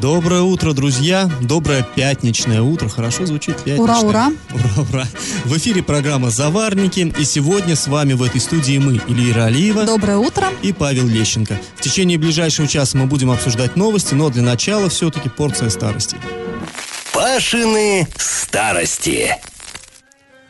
Доброе утро, друзья. Доброе пятничное утро. Хорошо звучит пятничное. Ура, ура. Ура, ура. В эфире программа «Заварники». И сегодня с вами в этой студии мы, Илья Алиева. Доброе утро. И Павел Лещенко. В течение ближайшего часа мы будем обсуждать новости, но для начала все-таки порция старости. Пашины старости.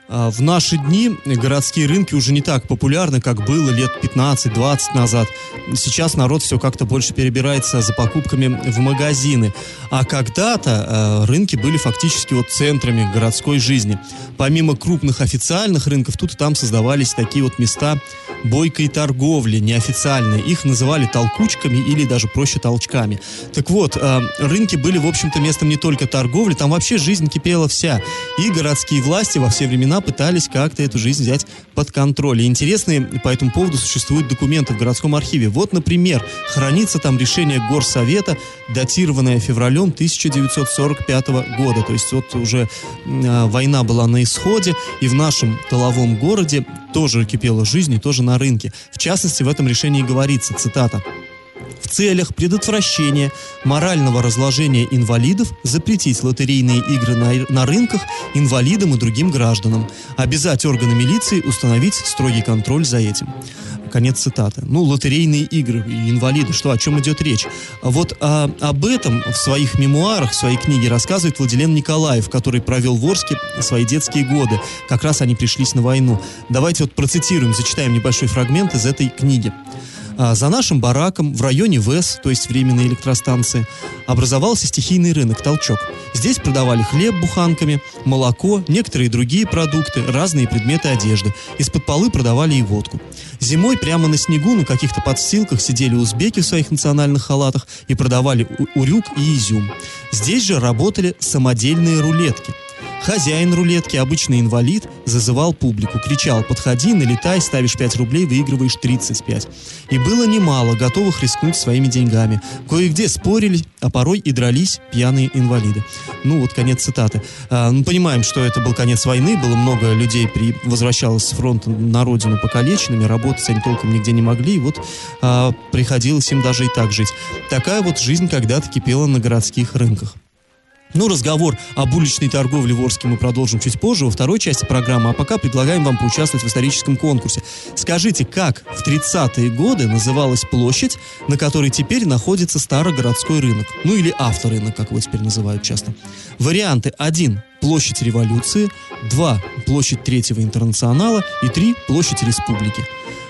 А, в наши дни городские рынки уже не так популярны, как было лет 15-20 назад. Сейчас народ все как-то больше перебирается за покупками в магазины. А когда-то э, рынки были фактически вот центрами городской жизни. Помимо крупных официальных рынков, тут и там создавались такие вот места бойкой торговли, неофициальные. Их называли толкучками или даже проще толчками. Так вот, э, рынки были, в общем-то, местом не только торговли, там вообще жизнь кипела вся. И городские власти во все времена пытались как-то эту жизнь взять под контроль. И интересные по этому поводу существуют документы в городском архиве. Вот, например, хранится там решение Горсовета, датированное февралем 1945 года. То есть вот уже э, война была на исходе, и в нашем тыловом городе тоже кипела жизнь, и тоже на рынке. В частности, в этом решении говорится, цитата, в целях предотвращения морального разложения инвалидов запретить лотерейные игры на, на рынках инвалидам и другим гражданам, обязать органы милиции установить строгий контроль за этим. Конец цитаты. Ну, лотерейные игры и инвалиды, что, о чем идет речь? Вот а, об этом в своих мемуарах, в своей книге рассказывает Владилен Николаев, который провел в Орске свои детские годы. Как раз они пришлись на войну. Давайте вот процитируем, зачитаем небольшой фрагмент из этой книги. А, за нашим бараком в районе ВЭС, то есть временной электростанции, образовался стихийный рынок «Толчок». Здесь продавали хлеб буханками, молоко, некоторые другие продукты, разные предметы одежды. Из-под полы продавали и водку. Зимой прямо на снегу на каких-то подстилках сидели узбеки в своих национальных халатах и продавали урюк и изюм. Здесь же работали самодельные рулетки – Хозяин рулетки, обычный инвалид, зазывал публику, кричал «Подходи, налетай, ставишь 5 рублей, выигрываешь 35». И было немало готовых рискнуть своими деньгами. Кое-где спорили, а порой и дрались пьяные инвалиды. Ну, вот конец цитаты. А, мы понимаем, что это был конец войны, было много людей при... возвращалось с фронта на родину покалеченными, работать они толком нигде не могли, и вот а, приходилось им даже и так жить. Такая вот жизнь когда-то кипела на городских рынках. Ну, разговор об уличной торговле в Орске мы продолжим чуть позже, во второй части программы, а пока предлагаем вам поучаствовать в историческом конкурсе. Скажите, как в 30-е годы называлась площадь, на которой теперь находится Старогородской рынок? Ну, или авторынок, как его теперь называют часто. Варианты 1 площадь революции, 2 площадь Третьего интернационала и 3 площадь республики.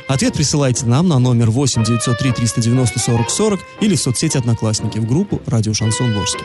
Ответ присылайте нам на номер 8 903 390 40 40 или в соцсети Одноклассники в группу «Радио Шансон Ворске».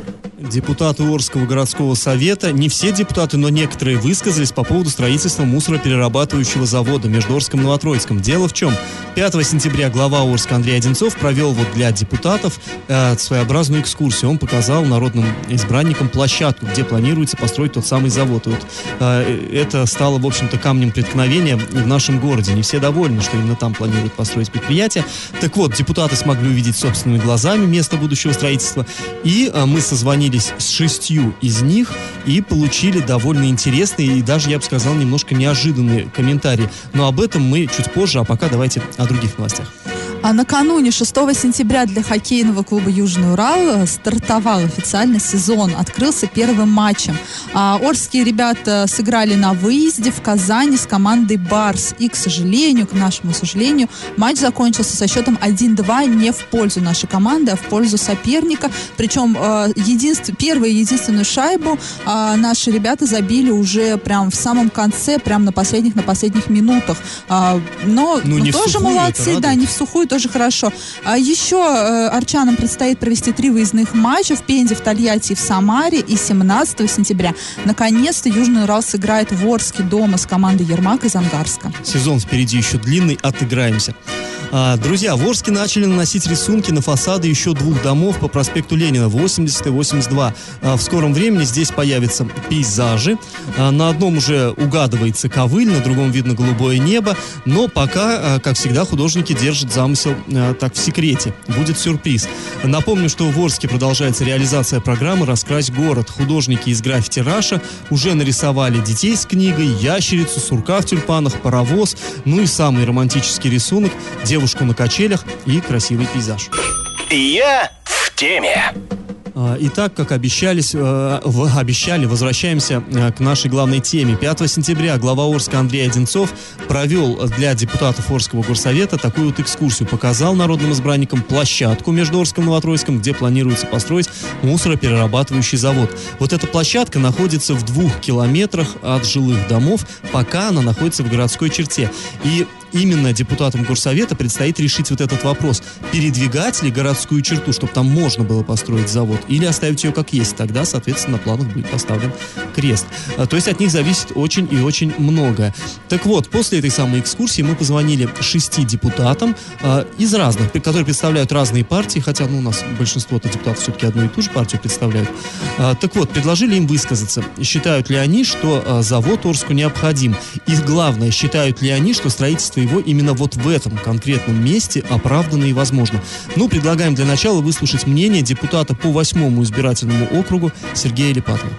Депутаты Орского городского совета, не все депутаты, но некоторые высказались по поводу строительства мусороперерабатывающего завода между Орском и Новотроицком. Дело в чем? 5 сентября глава Орска Андрей Одинцов провел вот для депутатов э, своеобразную экскурсию. Он показал народным избранникам площадку, где планируется построить тот самый завод. И вот э, это стало, в общем-то, камнем преткновения в нашем городе. Не все довольны, что именно там планируют построить предприятие. Так вот, депутаты смогли увидеть собственными глазами место будущего строительства. И э, мы созвонились познакомились с шестью из них и получили довольно интересные и даже, я бы сказал, немножко неожиданные комментарии. Но об этом мы чуть позже, а пока давайте о других новостях. А накануне 6 сентября для хоккейного клуба «Южный Урал» стартовал официально сезон. Открылся первым матчем. А Орские ребята сыграли на выезде в Казани с командой «Барс». И, к сожалению, к нашему сожалению, матч закончился со счетом 1-2 не в пользу нашей команды, а в пользу соперника. Причем э, единств... первую единственную шайбу э, наши ребята забили уже прям в самом конце, прям на последних, на последних минутах. А, но ну, тоже сухую, молодцы, да, не в сухую тоже хорошо. А еще э, арчанам предстоит провести три выездных матча в Пензе, в Тольятти и в Самаре. И 17 сентября наконец-то Южный Урал сыграет в Орске дома с командой Ермак из Ангарска. Сезон впереди еще длинный, отыграемся. А, друзья, в Орске начали наносить рисунки на фасады еще двух домов по проспекту Ленина, 80 и 82. А, в скором времени здесь появятся пейзажи. А, на одном уже угадывается ковыль, на другом видно голубое небо. Но пока, как всегда, художники держат замысел так в секрете. Будет сюрприз. Напомню, что в Орске продолжается реализация программы «Раскрась город». Художники из граффити Раша уже нарисовали детей с книгой, ящерицу, сурка в тюльпанах, паровоз, ну и самый романтический рисунок – девушку на качелях и красивый пейзаж. Я в теме. А, итак, как обещались, э, обещали, возвращаемся э, к нашей главной теме. 5 сентября глава Орска Андрей Одинцов провел для депутатов Орского горсовета такую вот экскурсию. Показал народным избранникам площадку между Орском и Новотроицком, где планируется построить мусороперерабатывающий завод. Вот эта площадка находится в двух километрах от жилых домов, пока она находится в городской черте. И именно депутатам горсовета предстоит решить вот этот вопрос. Передвигать ли городскую черту, чтобы там можно было построить завод, или оставить ее как есть. Тогда, соответственно, на планах будет поставлен крест. А, то есть от них зависит очень и очень многое. Так вот, после этой самой экскурсии мы позвонили шести депутатам э, из разных, которые представляют разные партии, хотя ну, у нас большинство-то депутатов все-таки одну и ту же партию представляют. Э, так вот, предложили им высказаться. Считают ли они, что завод Орску необходим? И главное, считают ли они, что строительство его именно вот в этом конкретном месте оправдано и возможно? Ну, предлагаем для начала выслушать мнение депутата по восьмому избирательному округу Сергея Липатова.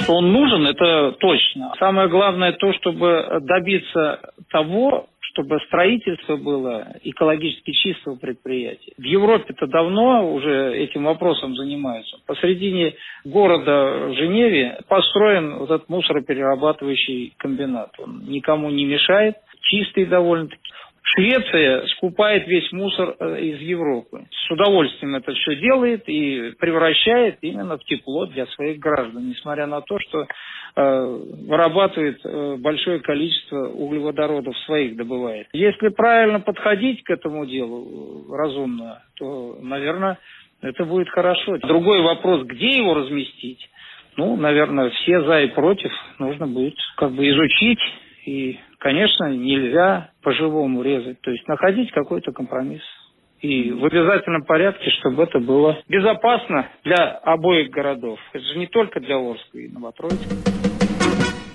Что он нужен, это точно. Самое главное то, чтобы добиться того, чтобы строительство было экологически чистого предприятия. В Европе-то давно уже этим вопросом занимаются. Посредине города в Женеве построен вот этот мусороперерабатывающий комбинат. Он никому не мешает, чистый довольно-таки. Швеция скупает весь мусор э, из Европы. С удовольствием это все делает и превращает именно в тепло для своих граждан, несмотря на то, что э, вырабатывает э, большое количество углеводородов своих добывает. Если правильно подходить к этому делу э, разумно, то, наверное, это будет хорошо. Другой вопрос, где его разместить? Ну, наверное, все за и против нужно будет как бы изучить и конечно, нельзя по-живому резать. То есть находить какой-то компромисс. И в обязательном порядке, чтобы это было безопасно для обоих городов. Это же не только для Орска и Новотроицка.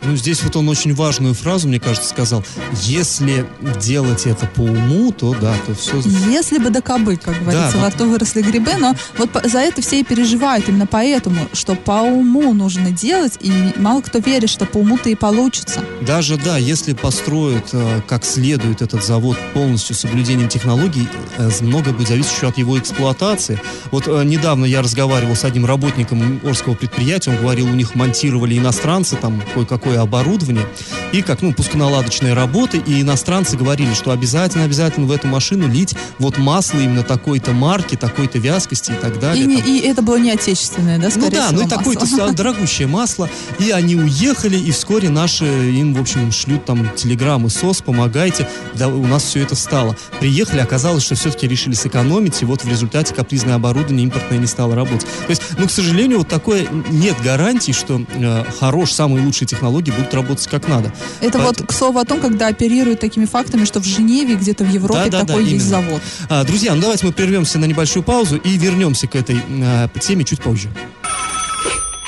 Ну, здесь вот он очень важную фразу, мне кажется, сказал. Если делать это по уму, то да, то все... Если бы до кобы, как говорится, да, во то выросли грибы, но вот за это все и переживают, именно поэтому, что по уму нужно делать, и мало кто верит, что по уму-то и получится. Даже, да, если построят э, как следует этот завод полностью с соблюдением технологий, э, много будет зависеть еще от его эксплуатации. Вот э, недавно я разговаривал с одним работником Орского предприятия, он говорил, у них монтировали иностранцы, там кое-какое оборудование и как, ну, пусконаладочные работы, и иностранцы говорили, что обязательно, обязательно в эту машину лить вот масло именно такой-то марки, такой-то вязкости и так далее. И, не, и это было не отечественное, да, скорее Ну да, ну и такое-то дорогущее масло, и они уехали, и вскоре наши им, в общем, шлют там телеграммы, СОС, помогайте, да, у нас все это стало. Приехали, оказалось, что все-таки решили сэкономить, и вот в результате капризное оборудование импортное не стало работать. То есть, ну, к сожалению, вот такое нет гарантии, что э, хорош, самые лучшие технологии технологии будут работать как надо. Это Поэтому... вот к слову о том, когда оперируют такими фактами, что в Женеве, где-то в Европе да, да, такой да, есть именно. завод. А, друзья, ну давайте мы прервемся на небольшую паузу и вернемся к этой а, теме чуть позже.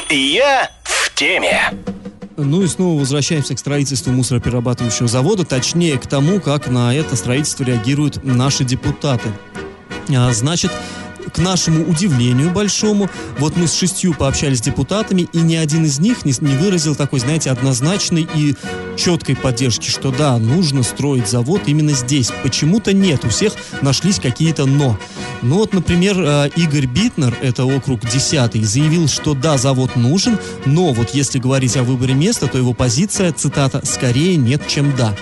Я в теме. Ну и снова возвращаемся к строительству мусороперерабатывающего завода, точнее к тому, как на это строительство реагируют наши депутаты. А, значит, к нашему удивлению большому, вот мы с шестью пообщались с депутатами, и ни один из них не, не выразил такой, знаете, однозначной и четкой поддержки, что да, нужно строить завод именно здесь. Почему-то нет, у всех нашлись какие-то «но». Ну вот, например, э, Игорь Битнер, это округ 10 заявил, что да, завод нужен, но вот если говорить о выборе места, то его позиция, цитата, «скорее нет, чем да».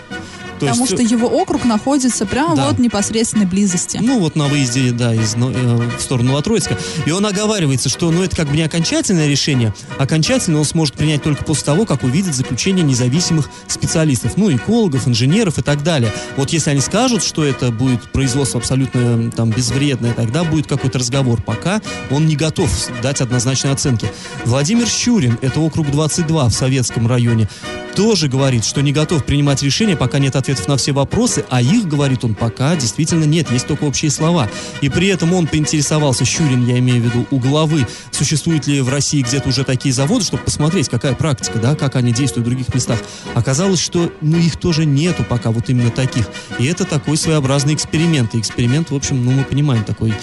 То Потому есть, что его округ находится прямо Да. вот в непосредственной близости. Ну, вот на выезде, да, из, Но- э, в сторону Новотроицка. И он оговаривается, что, ну, это как бы не окончательное решение. Окончательно он сможет принять только после того, как увидит заключение независимых специалистов. Ну, экологов, инженеров и так далее. Вот если они скажут, что это будет производство абсолютно м, там безвредное, тогда будет какой-то разговор. Пока он не готов дать однозначной оценки. Владимир Щурин, это округ 22 в Советском районе, тоже говорит, что не готов принимать решения, пока нет ответов на все вопросы, а их, говорит он, пока действительно нет, есть только общие слова. И при этом он поинтересовался, Щурин, я имею в виду, у главы, существуют ли в России где-то уже такие заводы, чтобы посмотреть, какая практика, да, как они действуют в других местах. Оказалось, что ну, их тоже нету пока вот именно таких. И это такой своеобразный эксперимент. И эксперимент, в общем, ну, мы понимаем, такой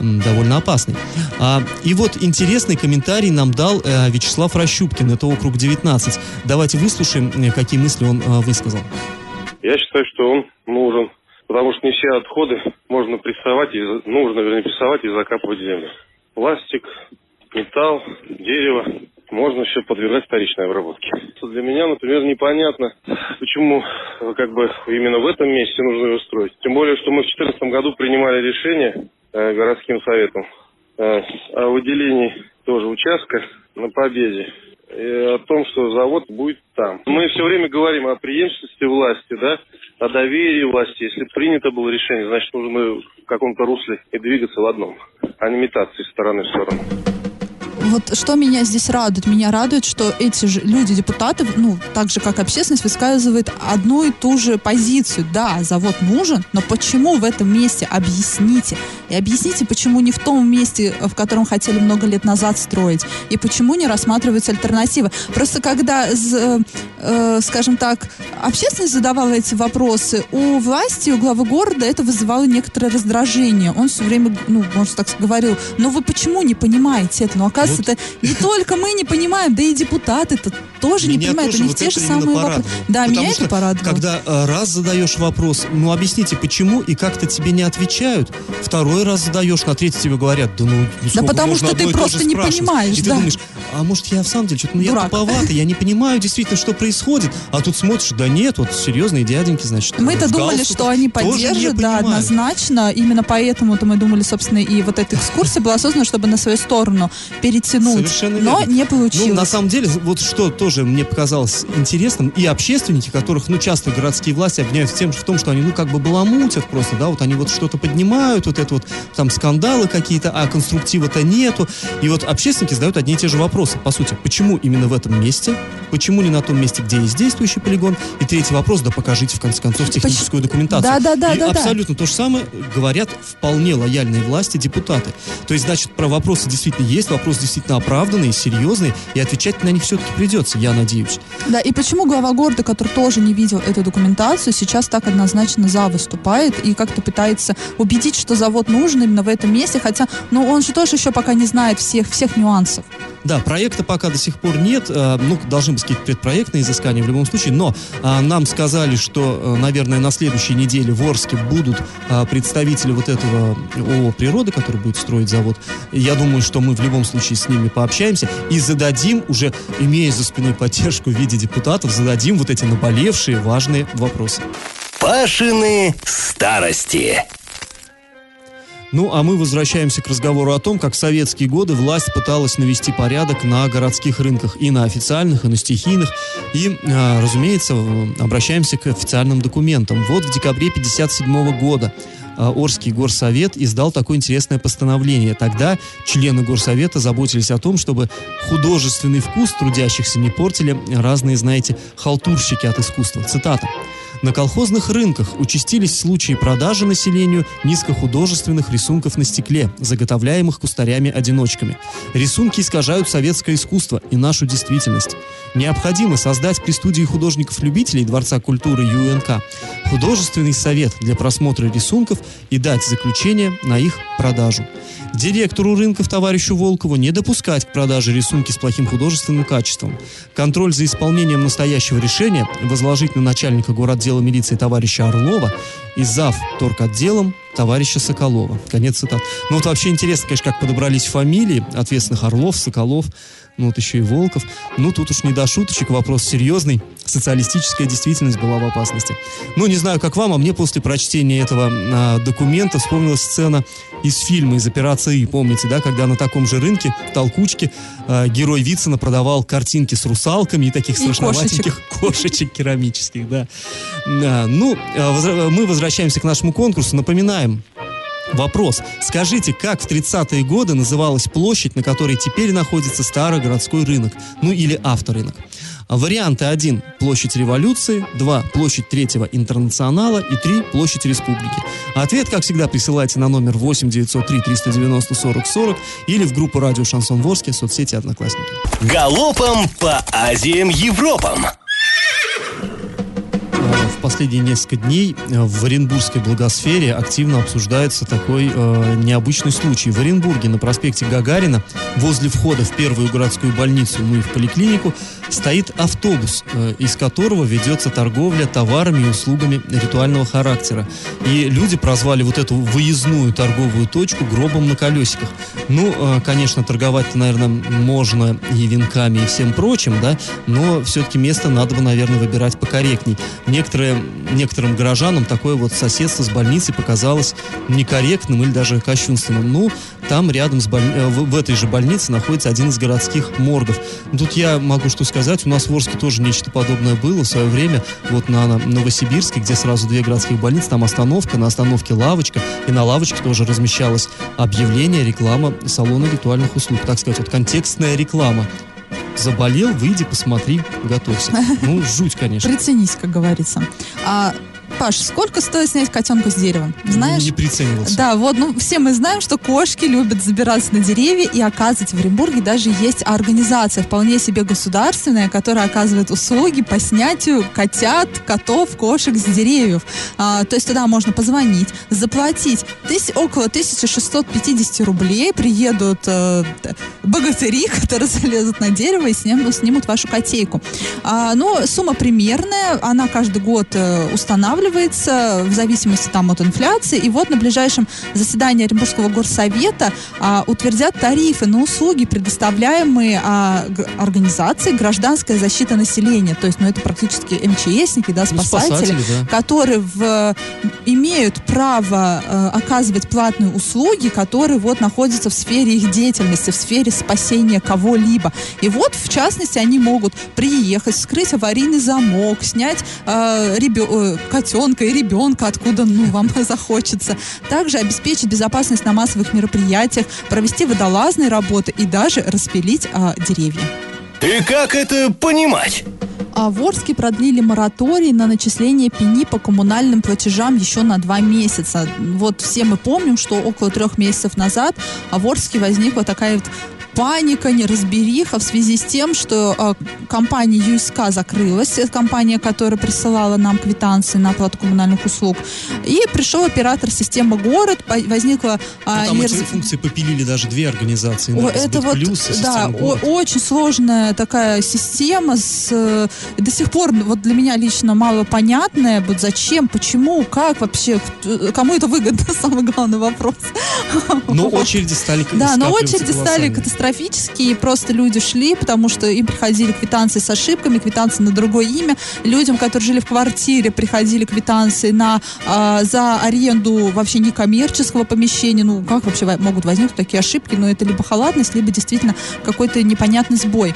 м, довольно опасный. А, и вот интересный комментарий нам дал э, Вячеслав Рощупкин, это округ 19. Давайте выслушаем, э, какие мысли он э, высказал. Я считаю, что он нужен, потому что не все отходы можно прессовать, и, нужно, вернее, прессовать и закапывать в землю. Пластик, металл, дерево можно еще подвергать вторичной обработке. Для меня, например, непонятно, почему э, как бы именно в этом месте нужно его строить. Тем более, что мы в 2014 году принимали решение э, городским советом э, о выделении тоже участка на Победе о том, что завод будет там. Мы все время говорим о преемственности власти, да, о доверии власти. Если принято было решение, значит, нужно в каком-то русле и двигаться в одном, а не метаться из стороны в сторону. Вот что меня здесь радует? Меня радует, что эти же люди, депутаты, ну, так же, как общественность, высказывают одну и ту же позицию. Да, завод нужен, но почему в этом месте? Объясните. И объясните, почему не в том месте, в котором хотели много лет назад строить. И почему не рассматриваются альтернативы. Просто когда, з- э, скажем так, общественность задавала эти вопросы, у власти, у главы города это вызывало некоторое раздражение. Он все время, ну, можно так говорил, ну вы почему не понимаете это? Ну, оказывается, это не только мы не понимаем, да и депутаты-то тоже не Меня понимают. тоже У них вот те же самые вопросы. Да, Потому меня это порадовало. Когда э, раз задаешь вопрос, ну объясните, почему, и как-то тебе не отвечают, второй раз задаешь, на третий тебе говорят, да ну, ну сколько потому что ты просто не спрашивать?» понимаешь, И ты да. думаешь, а может я в самом деле что-то, ну я Дурак. туповатый, я не понимаю действительно, что происходит, а тут смотришь, да нет, вот серьезные дяденьки, значит. Мы-то думали, что они не поддержат, да, однозначно. Именно поэтому-то мы думали, собственно, и вот эта экскурсия была создана, чтобы на свою сторону перетянуть. Совершенно Но верно. не получилось. Ну, на самом деле, вот что тоже мне показалось интересным, и общественники, которых, ну, часто городские власти обвиняют в, тем, в том, что они, ну, как бы баламутят просто, да, вот они вот что-то поднимают, вот это вот, там, скандалы какие-то, а конструктива-то нету. И вот общественники задают одни и те же вопросы, по сути, почему именно в этом месте, почему не на том месте, где есть действующий полигон, и третий вопрос, да покажите, в конце концов, техническую документацию. Да-да-да, И да-да. абсолютно то же самое говорят вполне лояльные власти депутаты. То есть, значит, про вопросы действительно есть, вопросы действительно оправданные, серьезные, и отвечать на них все-таки придется, я надеюсь. Да, и почему глава города, который тоже не видел эту документацию, сейчас так однозначно за выступает и как-то пытается убедить, что завод нужен именно в этом месте, хотя, ну, он же тоже еще пока не знает всех, всех нюансов. Да, проекта пока до сих пор нет, э, ну, должны быть какие-то предпроектные изыскания в любом случае, но э, нам сказали, что, э, наверное, на следующей неделе в Орске будут э, представители вот этого ООО «Природа», который будет строить завод. Я думаю, что мы в любом случае с ними пообщаемся и зададим, уже имея за спиной поддержку в виде депутатов, зададим вот эти наболевшие важные вопросы. Пашины старости. Ну, а мы возвращаемся к разговору о том, как в советские годы власть пыталась навести порядок на городских рынках, и на официальных, и на стихийных. И, а, разумеется, обращаемся к официальным документам. Вот в декабре 1957 года а, Орский горсовет издал такое интересное постановление. Тогда члены горсовета заботились о том, чтобы художественный вкус трудящихся не портили разные, знаете, халтурщики от искусства. Цитата. На колхозных рынках участились случаи продажи населению низкохудожественных рисунков на стекле, заготовляемых кустарями-одиночками. Рисунки искажают советское искусство и нашу действительность. Необходимо создать при студии художников-любителей Дворца культуры ЮНК художественный совет для просмотра рисунков и дать заключение на их продажу. Директору рынков товарищу Волкову не допускать к продаже рисунки с плохим художественным качеством. Контроль за исполнением настоящего решения возложить на начальника городдела милиции товарища Орлова и зав. торготделом товарища Соколова. Конец цитат. Ну вот вообще интересно, конечно, как подобрались фамилии ответственных Орлов, Соколов, ну вот еще и Волков. Ну тут уж не до шуточек, вопрос серьезный. Социалистическая действительность была в опасности. Ну не знаю, как вам, а мне после прочтения этого а, документа вспомнилась сцена из фильма, из «Операции И», помните, да, когда на таком же рынке, толкучке, а, герой Вицина продавал картинки с русалками и таких И страшноватеньких кошечек керамических, да. Да, ну, а, мы возвращаемся к нашему конкурсу, напоминаем, Вопрос. Скажите, как в 30-е годы называлась площадь, на которой теперь находится старый городской рынок? Ну или авторынок. Варианты 1. Площадь революции. 2. Площадь третьего интернационала. И 3. Площадь республики. Ответ, как всегда, присылайте на номер 8 903 390 40 40 или в группу радио Шансон Ворске, соцсети Одноклассники. Галопом по Азиям Европам. В последние несколько дней э, в Оренбургской благосфере активно обсуждается такой э, необычный случай. В Оренбурге на проспекте Гагарина, возле входа в первую городскую больницу, ну и в поликлинику, стоит автобус, э, из которого ведется торговля товарами и услугами ритуального характера. И люди прозвали вот эту выездную торговую точку гробом на колесиках. Ну, э, конечно, торговать-то, наверное, можно и венками, и всем прочим, да, но все-таки место надо бы, наверное, выбирать покорректней. Некоторые, некоторым горожанам такое вот соседство с больницей показалось некорректным или даже кощунственным. Ну, там рядом с боль- э, в, в этой же больнице находится один из городских моргов. Тут я могу что сказать, у нас в Орске тоже нечто подобное было в свое время, вот на, на Новосибирске, где сразу две городских больницы, там остановка, на остановке лавочка, и на лавочке тоже размещалось объявление, реклама салона ритуальных услуг, так сказать, вот контекстная реклама. Заболел, выйди, посмотри, готовься. Ну, жуть, конечно. Приценись, как говорится. А, Паш, сколько стоит снять котенка с дерева? Знаешь? Не приценивался. Да, вот, ну, все мы знаем, что кошки любят забираться на деревья, и, оказывается, в Оренбурге даже есть организация, вполне себе государственная, которая оказывает услуги по снятию котят, котов, кошек с деревьев. А, то есть туда можно позвонить, заплатить тыс- около 1650 рублей, приедут э, богатыри, которые залезут на дерево и снимут, снимут вашу котейку. А, ну, сумма примерная, она каждый год э, устанавливается в зависимости там от инфляции. И вот на ближайшем заседании Оренбургского горсовета а, утвердят тарифы на услуги, предоставляемые а, организацией гражданская защита населения. То есть, ну, это практически МЧСники, да, Ну, спасатели, спасатели, да. которые в, имеют право э, оказывать платные услуги, которые вот находятся в сфере их деятельности, в сфере спасения кого-либо. И вот, в частности, они могут приехать, вскрыть аварийный замок, снять э, ребё- э, котенка и ребенка, откуда ну, вам захочется. Также обеспечить безопасность на массовых мероприятиях, провести водолазные работы и даже распилить э, деревья. И как это понимать? А в Орске продлили мораторий на начисление пени по коммунальным платежам еще на два месяца. Вот все мы помним, что около трех месяцев назад а в Орске возникла такая вот паника, неразбериха в связи с тем, что э, компания ЮСК закрылась, компания, которая присылала нам квитанции на оплату коммунальных услуг. И пришел оператор системы город, возникла Ну, а, там эти нераз- функции попилили даже две организации. о, «Энергосбыт это вот, плюс» да, «Система о- город». очень сложная такая система с э, до сих пор вот для меня лично мало понятная, вот зачем, почему, как вообще, кто- кому это выгодно, самый главный вопрос. Но очереди стали Да, но очереди стали колоссальные. Катастрофические, просто люди шли, потому что им приходили квитанции с ошибками, квитанции на другое имя. Людям, которые жили в квартире, приходили квитанции на, а, за аренду вообще некоммерческого помещения. Ну, как вообще во- могут возникнуть такие ошибки? Но это либо халатность, либо действительно какой-то непонятный сбой.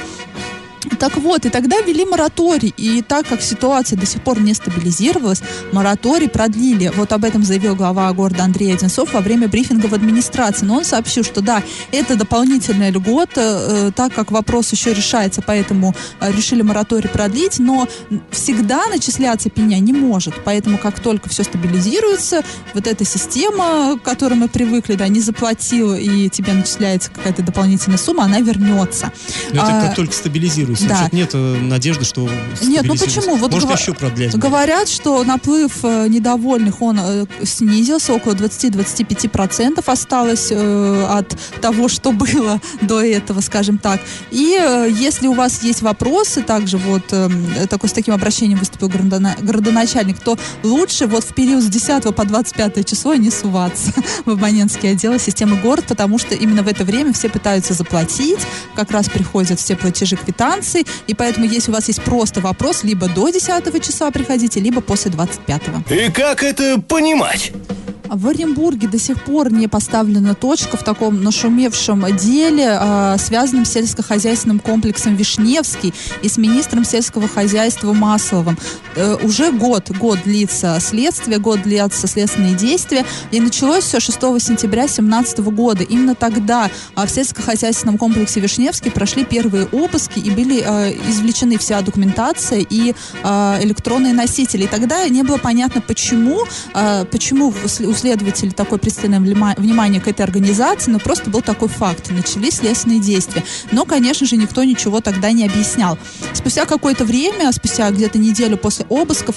Так вот, и тогда ввели мораторий. И так как ситуация до сих пор не стабилизировалась, мораторий продлили. Вот об этом заявил глава города Андрей Одинцов во время брифинга в администрации. Но он сообщил, что да, это дополнительная льгота, э, так как вопрос еще решается, поэтому э, решили мораторий продлить, но всегда начисляться пеня не может. Поэтому как только все стабилизируется, вот эта система, к которой мы привыкли, да, не заплатил, и тебе начисляется какая-то дополнительная сумма, она вернется. Ну, это А, как только стабилизируется. Стабилизируется. Да. Значит, нет э, надежды, что Нет, ну почему? Вот Может гова- еще продлять. Говорят, что наплыв э, недовольных, он э, снизился, около 20-25% осталось э, от того, что было до этого, скажем так. И э, если у вас есть вопросы, также вот э, такой, с таким обращением выступил городона- городоначальник, то лучше вот в период с 10 по 25 число не суваться в абонентские отделы системы город, потому что именно в это время все пытаются заплатить, как раз приходят все платежи квитанции, и поэтому если у вас есть просто вопрос, либо до 10 числа приходите, либо после 25. И как это понимать? А В Оренбурге до сих пор не поставлена точка в таком нашумевшем деле, а, связанном с сельскохозяйственным комплексом Вишневский и с министром сельского хозяйства Масловым. Э, Уже год, год длится следствие, год длятся следственные действия, и началось все 6 сентября 2017 года. Именно тогда а, в сельскохозяйственном комплексе Вишневский прошли первые обыски и были извлечены вся документация и электронные носители. И тогда не было понятно, почему, почему у следователей такое пристальное внимание к этой организации, но просто был такой факт. Начались следственные действия. Но, конечно же, никто ничего тогда не объяснял. Спустя какое-то время, спустя где-то неделю после обысков,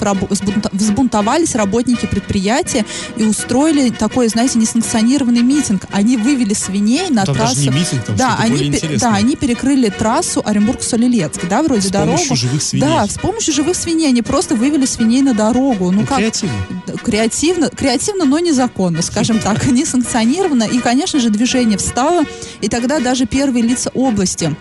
взбунтовались работники предприятия и устроили такой, знаете, несанкционированный митинг. Они вывели свиней на Там трассу. даже не митинг, там да, они, да, они перекрыли трассу Оренбург-Солилецк, да, вроде С дорогу. помощью живых свиней. Да, с помощью живых свиней. Они просто вывели свиней на дорогу. Ну, Ну, как? креативно. Креативно, креативно, но незаконно, скажем так, не санкционировано. И, конечно же, движение встало. И тогда даже первые лица области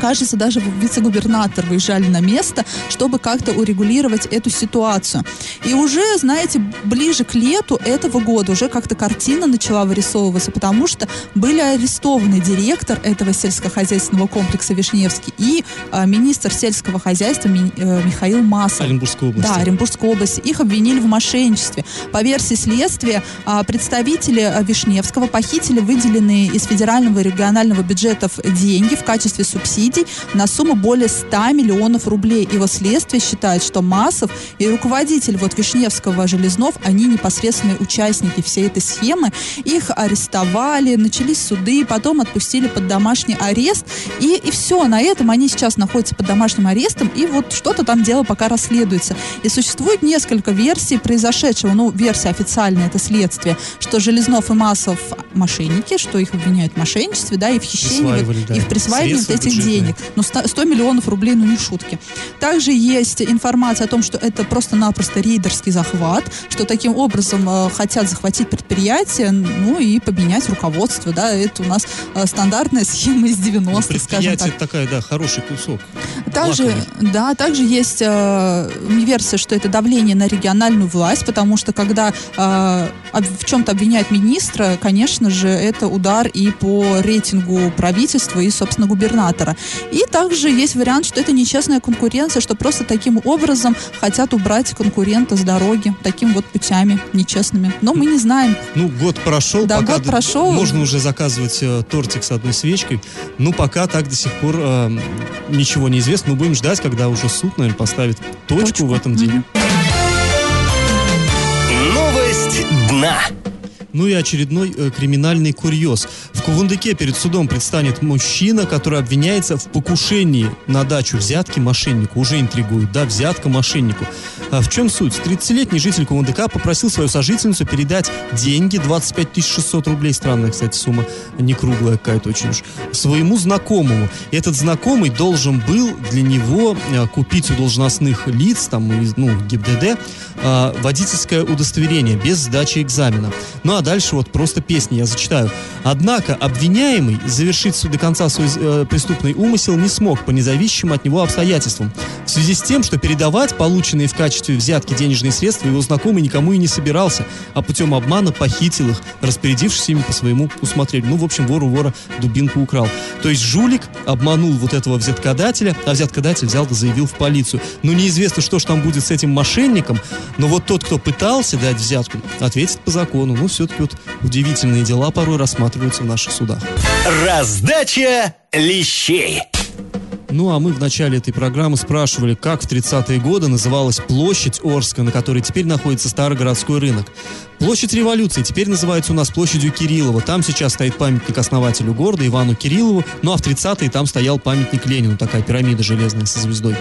Кажется, даже вице-губернатор выезжали на место, чтобы как-то урегулировать эту ситуацию. И уже, знаете, ближе к лету этого года уже как-то картина начала вырисовываться, потому что были арестованы директор этого сельскохозяйственного комплекса Вишневский и а, министр сельского хозяйства Ми- э, Михаил Масов. Оренбургской области. Да, Оренбургской области. Их обвинили в мошенничестве. По версии следствия, а, представители а, Вишневского похитили выделенные из федерального и регионального бюджетов деньги в качестве субсидий на сумму более 100 миллионов рублей. Его следствие считает, что Масов и руководитель вот Вишневского Железнов, они непосредственные участники всей этой схемы. Их арестовали, начались суды, потом отпустили под домашний арест. И, и все, на этом они сейчас находятся под домашним арестом, и вот что-то там дело пока расследуется. И существует несколько версий произошедшего. Ну, версия официальная, это следствие, что Железнов и Маслов мошенники, что их обвиняют в мошенничестве, да, и в хищении, вот, да, и в присваивании вот этих бюджетные. Денег. Ну, 100, 100 миллионов рублей, ну, не шутки. Также есть информация о том, что это просто-напросто рейдерский захват, что таким образом э, хотят захватить предприятие, ну, и поменять руководство, да, это у нас э, стандартная схема из 90-х, скажем так. такая, да, хороший кусок. Также, Лакомый. да, также есть э, версия, что это давление на региональную власть, потому что когда э, в чем-то обвиняют министра, конечно же, это удар и по рейтингу правительства и, собственно, губернатора. И также есть вариант, что это нечестная конкуренция, что просто таким образом хотят убрать конкурента с дороги, таким вот путями нечестными. Но мы не знаем. Ну, год прошел, Да, пока год прошел. можно уже заказывать э, тортик с одной свечкой. Ну, пока так до сих пор э, ничего не известно. Но будем ждать, когда уже суд, наверное, поставит точку, Точку. в этом деле. Новость дна. Ну и очередной э, криминальный курьез. В Кувандыке перед судом предстанет мужчина, который обвиняется в покушении на дачу взятки мошеннику. Уже интригует, да, взятка мошеннику. А в чем суть? 30-летний житель Кувандыка попросил свою сожительницу передать деньги, 25 600 рублей, странная, кстати, сумма, не круглая какая-то очень уж, своему знакомому. И этот знакомый должен был для него э, купить у должностных лиц, там, ну, ГИБДД, э, водительское удостоверение без сдачи экзамена. Ну а дальше вот просто песни я зачитаю. Однако обвиняемый завершить до конца свой э, преступный умысел не смог по независимым от него обстоятельствам. В связи с тем, что передавать полученные в качестве взятки денежные средства его знакомый никому и не собирался, а путем обмана похитил их, распорядившись ими по своему усмотрению. Ну, в общем, вор у вора дубинку украл. То есть жулик обманул вот этого взяткодателя, а взяткодатель взял да заявил в полицию. Ну, неизвестно, что ж там будет с этим мошенником, но вот тот, кто пытался дать взятку, ответит по закону. Ну, все-таки вот удивительные дела порой рассматриваются в наших судах. Раздача лещей. Ну, а мы в начале этой программы спрашивали, как в 30-е годы называлась площадь Орска, на которой теперь находится старый городской рынок. Площадь революции теперь называется у нас площадью Кириллова. Там сейчас стоит памятник основателю города Ивану Кириллову, ну а в 30-е там стоял памятник Ленину, такая пирамида железная со звездой.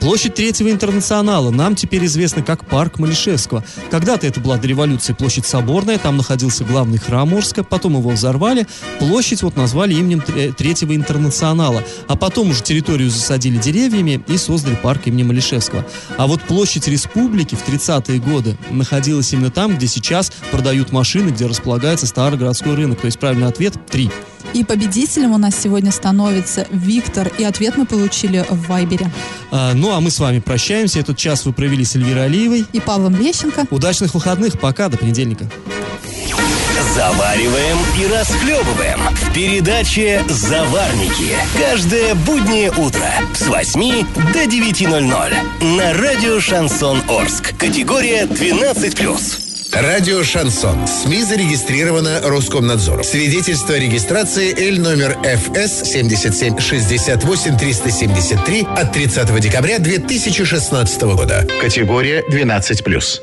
Площадь Третьего интернационала нам теперь известна как парк Малишевского. Когда-то это была до революции площадь Соборная, там находился главный храм Орска, потом его взорвали, площадь вот назвали именем Третьего интернационала, а потом уже территорию засадили деревьями и создали парк имени Малишевского. А вот площадь Республики в 30-е годы находилась именно там, где сейчас продают машины, где располагается старый городской рынок. То есть правильный ответ – три. И победителем у нас сегодня становится Виктор. И ответ мы получили в Вайбере. А, ну, а мы с вами прощаемся. Этот час вы провели с Эльвирой Алиевой. И Павлом Лещенко. Удачных выходных. Пока. До понедельника. Завариваем и расхлебываем в передаче «Заварники». Каждое буднее утро с 8 до 9.00 на радио «Шансон Орск». Категория 12+. Радио «Шансон». СМИ зарегистрировано Роскомнадзором. Свидетельство о регистрации Л номер ФС 77 68 373 от 30 декабря 2016 года. Категория 12+.